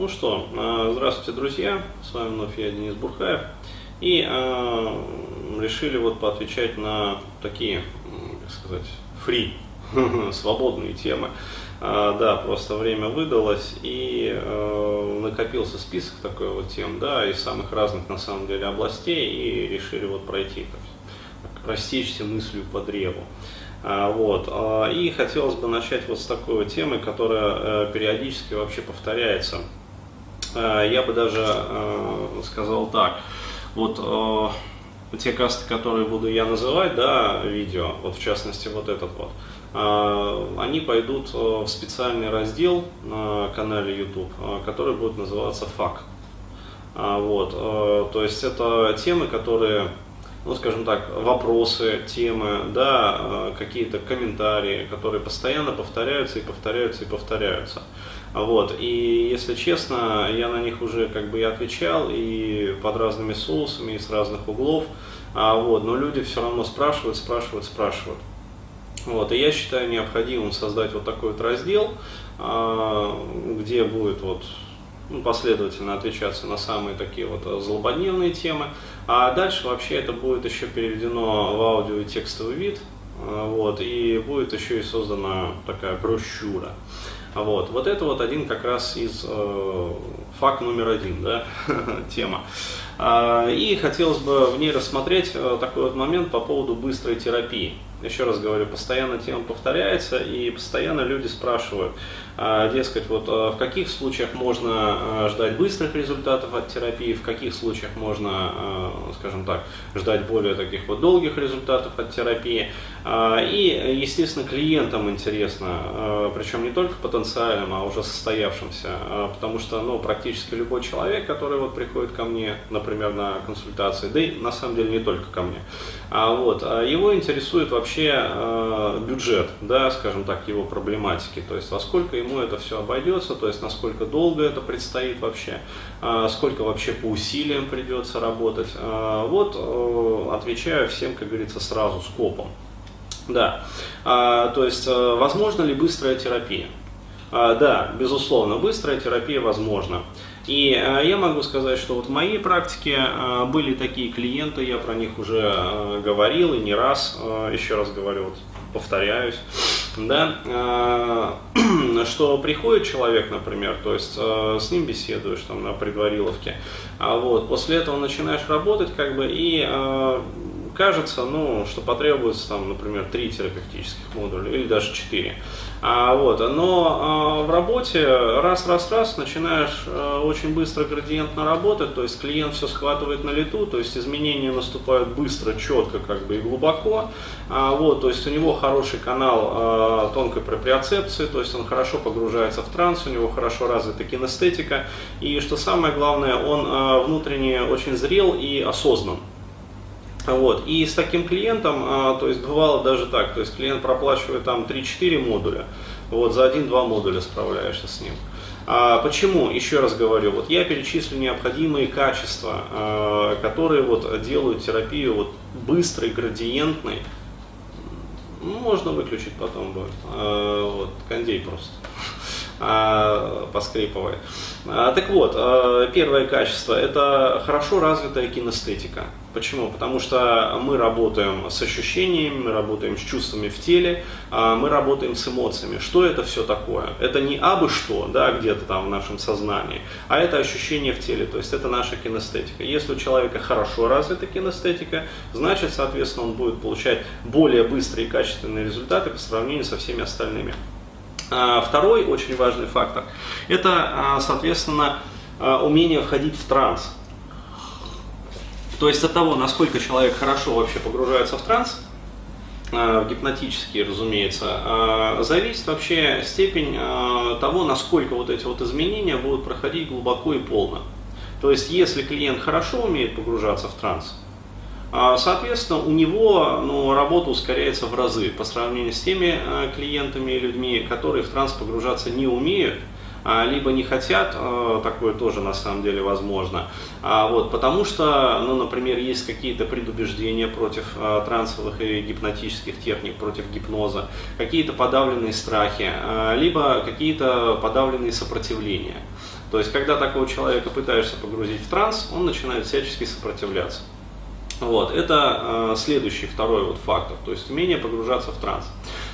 Ну что, э, здравствуйте, друзья. С вами вновь я, Денис Бурхаев. И э, решили вот поотвечать на такие, как сказать, фри, свободные темы. А, да, просто время выдалось и э, накопился список такой вот тем, да, из самых разных на самом деле областей и решили вот пройти, так, растечься мыслью по древу. А, вот. И хотелось бы начать вот с такой вот темы, которая э, периодически вообще повторяется. А, я бы даже э, сказал так. Вот э, те касты, которые буду я называть, да, видео, вот в частности вот этот вот, они пойдут в специальный раздел на канале YouTube, который будет называться ФАК. Вот, то есть это темы, которые ну, скажем так, вопросы, темы, да, э, какие-то комментарии, которые постоянно повторяются и повторяются и повторяются. Вот. И если честно, я на них уже как бы и отвечал и под разными соусами, и с разных углов. А, вот, но люди все равно спрашивают, спрашивают, спрашивают. Вот, и я считаю необходимым создать вот такой вот раздел, а, где будет вот ну, последовательно отвечаться на самые такие вот э, злободневные темы. А дальше вообще это будет еще переведено в аудио и текстовый вид. Э, вот, и будет еще и создана такая брошюра. Вот, вот это вот один как раз из э, факт номер один, да, тема. А, и хотелось бы в ней рассмотреть э, такой вот момент по поводу быстрой терапии. Еще раз говорю, постоянно тема повторяется, и постоянно люди спрашивают, а, дескать, вот а, в каких случаях можно ждать быстрых результатов от терапии, в каких случаях можно, скажем так, ждать более таких вот долгих результатов от терапии. И, естественно, клиентам интересно, причем не только потенциальным, а уже состоявшимся, потому что, ну, практически любой человек, который вот приходит ко мне, например, на консультации, да и на самом деле не только ко мне, а вот, его интересует вообще бюджет, да, скажем так, его проблематики, то есть во сколько ему это все обойдется, то есть насколько долго это предстоит вообще, а, сколько вообще по усилиям придется работать. А, вот э, отвечаю всем, как говорится, сразу скопом. Да, а, то есть э, возможно ли быстрая терапия? Да, безусловно, быстрая терапия возможна. И я могу сказать, что вот в моей практике были такие клиенты, я про них уже говорил и не раз, еще раз говорю, вот повторяюсь, да, э, что приходит человек, например, то есть э, с ним беседуешь там на предвариловке, а вот после этого начинаешь работать, как бы и э, кажется, ну, что потребуется там, например, три терапевтических модуля или даже четыре. А, вот, но а, в работе раз-раз-раз начинаешь а, очень быстро градиентно работать, то есть клиент все схватывает на лету, то есть изменения наступают быстро, четко как бы и глубоко. А, вот, то есть у него хороший канал а, тонкой проприоцепции, то есть он хорошо погружается в транс, у него хорошо развита кинестетика. И что самое главное, он а, внутренне очень зрел и осознан. Вот. И с таким клиентом, а, то есть бывало даже так, то есть клиент проплачивает там 3-4 модуля, вот за 1-2 модуля справляешься с ним. А почему? Еще раз говорю, вот я перечислю необходимые качества, а, которые вот делают терапию вот быстрой, градиентной. Ну, можно выключить потом будет. Вот, кондей просто а, поскрипывает. А, так вот, а, первое качество – это хорошо развитая кинестетика. Почему? Потому что мы работаем с ощущениями, мы работаем с чувствами в теле, мы работаем с эмоциями. Что это все такое? Это не абы что, да, где-то там в нашем сознании, а это ощущение в теле, то есть это наша кинестетика. Если у человека хорошо развита кинестетика, значит, соответственно, он будет получать более быстрые и качественные результаты по сравнению со всеми остальными. Второй очень важный фактор – это, соответственно, умение входить в транс. То есть от того, насколько человек хорошо вообще погружается в транс, в гипнотический, разумеется, зависит вообще степень того, насколько вот эти вот изменения будут проходить глубоко и полно. То есть, если клиент хорошо умеет погружаться в транс, соответственно, у него ну, работа ускоряется в разы по сравнению с теми клиентами и людьми, которые в транс погружаться не умеют, а, либо не хотят, а, такое тоже на самом деле возможно. А, вот, потому что, ну, например, есть какие-то предубеждения против трансовых и гипнотических техник, против гипноза, какие-то подавленные страхи, либо какие-то подавленные сопротивления. То есть, когда такого человека пытаешься погрузить в транс, он начинает всячески сопротивляться. Вот, это следующий, второй вот фактор, то есть умение погружаться в транс.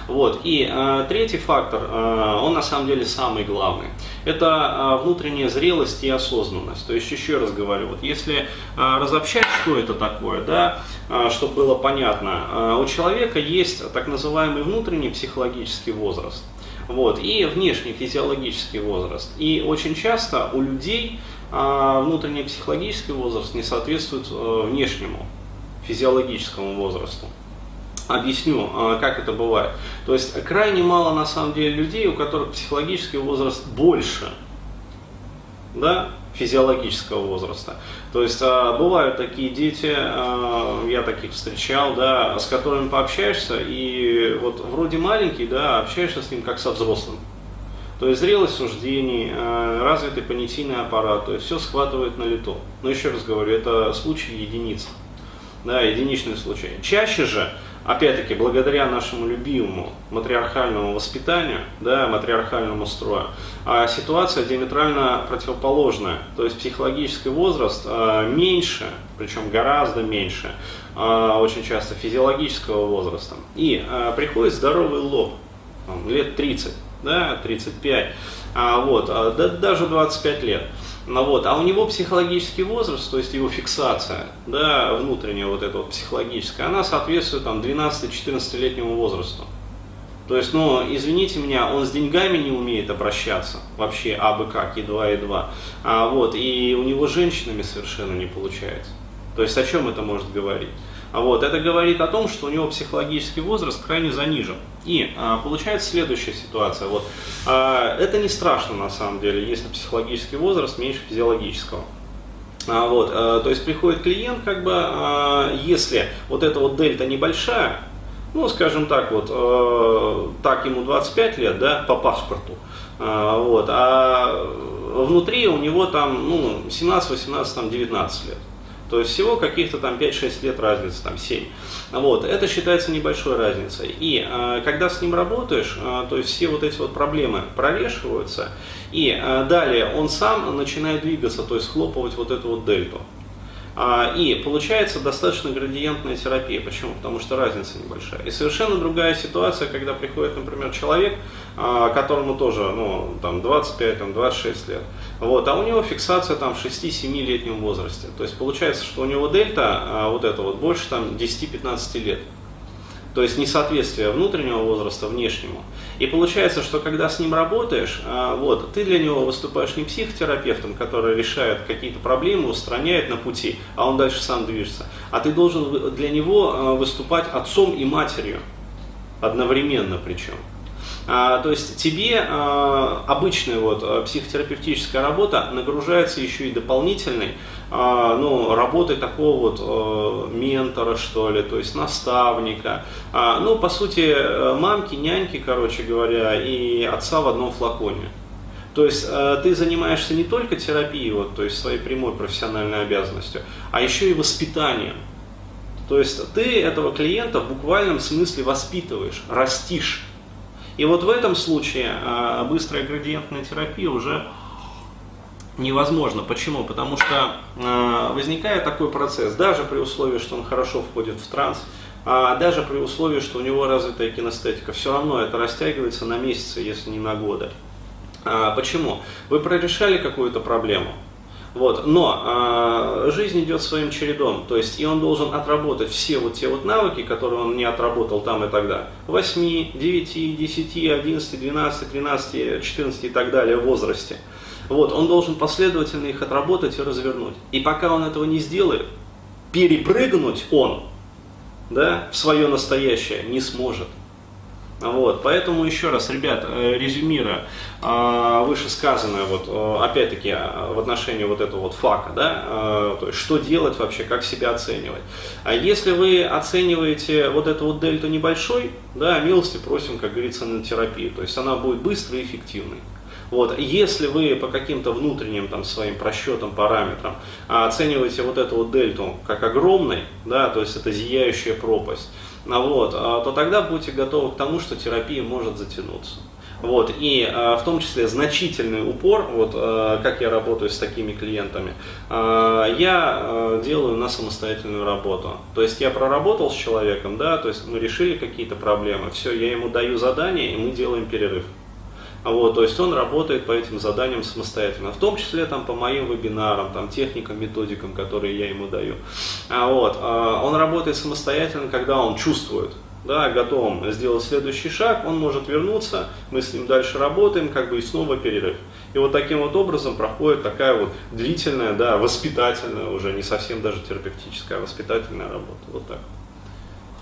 Вот. И э, третий фактор, э, он на самом деле самый главный. Это э, внутренняя зрелость и осознанность. То есть, еще раз говорю, вот если э, разобщать, что это такое, да, э, чтобы было понятно, э, у человека есть так называемый внутренний психологический возраст. Вот, и внешний физиологический возраст. И очень часто у людей э, внутренний психологический возраст не соответствует э, внешнему физиологическому возрасту. Объясню, а, как это бывает. То есть крайне мало на самом деле людей, у которых психологический возраст больше да, физиологического возраста. То есть а, бывают такие дети, а, я таких встречал, да, с которыми пообщаешься, и вот вроде маленький, да, общаешься с ним как со взрослым. То есть зрелость суждений, развитый понятийный аппарат, то есть все схватывает на лету. Но еще раз говорю, это случай единиц, да, единичный случай. Чаще же опять-таки, благодаря нашему любимому матриархальному воспитанию, да, матриархальному строю, а ситуация диаметрально противоположная. То есть психологический возраст а, меньше, причем гораздо меньше, а, очень часто физиологического возраста. И приходит здоровый лоб, лет 30, да, 35, а, вот, а, да, даже 25 лет. Ну, вот, а у него психологический возраст, то есть его фиксация, да, внутренняя вот эта вот психологическая, она соответствует там 12-14-летнему возрасту. То есть, ну, извините меня, он с деньгами не умеет обращаться, вообще абы как, едва едва. А, вот, и у него женщинами совершенно не получается. То есть, о чем это может говорить? А вот, это говорит о том, что у него психологический возраст крайне занижен. И а, получается следующая ситуация. Вот, а, это не страшно на самом деле, если психологический возраст меньше физиологического. А, вот, а, то есть приходит клиент, как бы, а, если вот эта вот дельта небольшая, ну, скажем так, вот, а, так ему 25 лет, да, по паспорту, а, вот, а внутри у него там, ну, 17, 18, там, 19 лет. То есть всего каких-то там 5-6 лет разницы, там 7. Вот, это считается небольшой разницей. И э, когда с ним работаешь, э, то есть все вот эти вот проблемы прорешиваются, и э, далее он сам начинает двигаться, то есть хлопывать вот эту вот дельту. А, и получается достаточно градиентная терапия. Почему? Потому что разница небольшая. И совершенно другая ситуация, когда приходит, например, человек, а, которому тоже ну, там 25, там, 26 лет, вот, а у него фиксация там в 6-7 возрасте. То есть получается, что у него дельта а, вот это вот больше там 10-15 лет. То есть несоответствие внутреннего возраста внешнему. И получается, что когда с ним работаешь, а, вот, ты для него выступаешь не психотерапевтом, который решает какие-то проблемы, устраняет на пути, а он дальше сам движется. А ты должен для него а, выступать отцом и матерью. Одновременно причем. А, то есть тебе а, обычная вот а, психотерапевтическая работа нагружается еще и дополнительной а, ну, работой такого вот а, ментора, что ли, то есть наставника. А, ну, по сути, мамки, няньки, короче говоря, и отца в одном флаконе. То есть э, ты занимаешься не только терапией, вот, то есть своей прямой профессиональной обязанностью, а еще и воспитанием. То есть ты этого клиента в буквальном смысле воспитываешь, растишь. И вот в этом случае быстрая градиентная терапия уже невозможно. Почему? Потому что а, возникает такой процесс, даже при условии, что он хорошо входит в транс, а даже при условии, что у него развитая кинестетика, все равно это растягивается на месяцы, если не на годы. Почему? Вы прорешали какую-то проблему, вот. Но э, жизнь идет своим чередом, то есть и он должен отработать все вот те вот навыки, которые он не отработал там и тогда. 8, 9, 10, 11, 12, 13, 14 и так далее в возрасте. Вот, он должен последовательно их отработать и развернуть. И пока он этого не сделает, перепрыгнуть он да, в свое настоящее не сможет. Вот, поэтому еще раз, ребят, э, резюмируя э, вышесказанное, вот, э, опять-таки, в отношении вот этого вот фака, да, то есть, что делать вообще, как себя оценивать. А если вы оцениваете вот эту вот дельту небольшой, да, милости просим, как говорится, на терапию, то есть она будет быстрой и эффективной. Вот. Если вы по каким-то внутренним там, своим просчетам, параметрам оцениваете вот эту вот дельту как огромной, да, то есть это зияющая пропасть, а вот, а, то тогда будьте готовы к тому, что терапия может затянуться. Вот, и э, в том числе значительный упор, вот э, как я работаю с такими клиентами, э, я э, делаю на самостоятельную работу. То есть я проработал с человеком, да, то есть мы решили какие-то проблемы, все, я ему даю задание, и мы делаем перерыв. Вот, то есть он работает по этим заданиям самостоятельно, в том числе там, по моим вебинарам, там, техникам, методикам, которые я ему даю. А вот, а, он работает самостоятельно, когда он чувствует, да, готовым сделать следующий шаг, он может вернуться, мы с ним дальше работаем, как бы и снова перерыв. И вот таким вот образом проходит такая вот длительная, да, воспитательная, уже не совсем даже терапевтическая, а воспитательная работа. Вот так.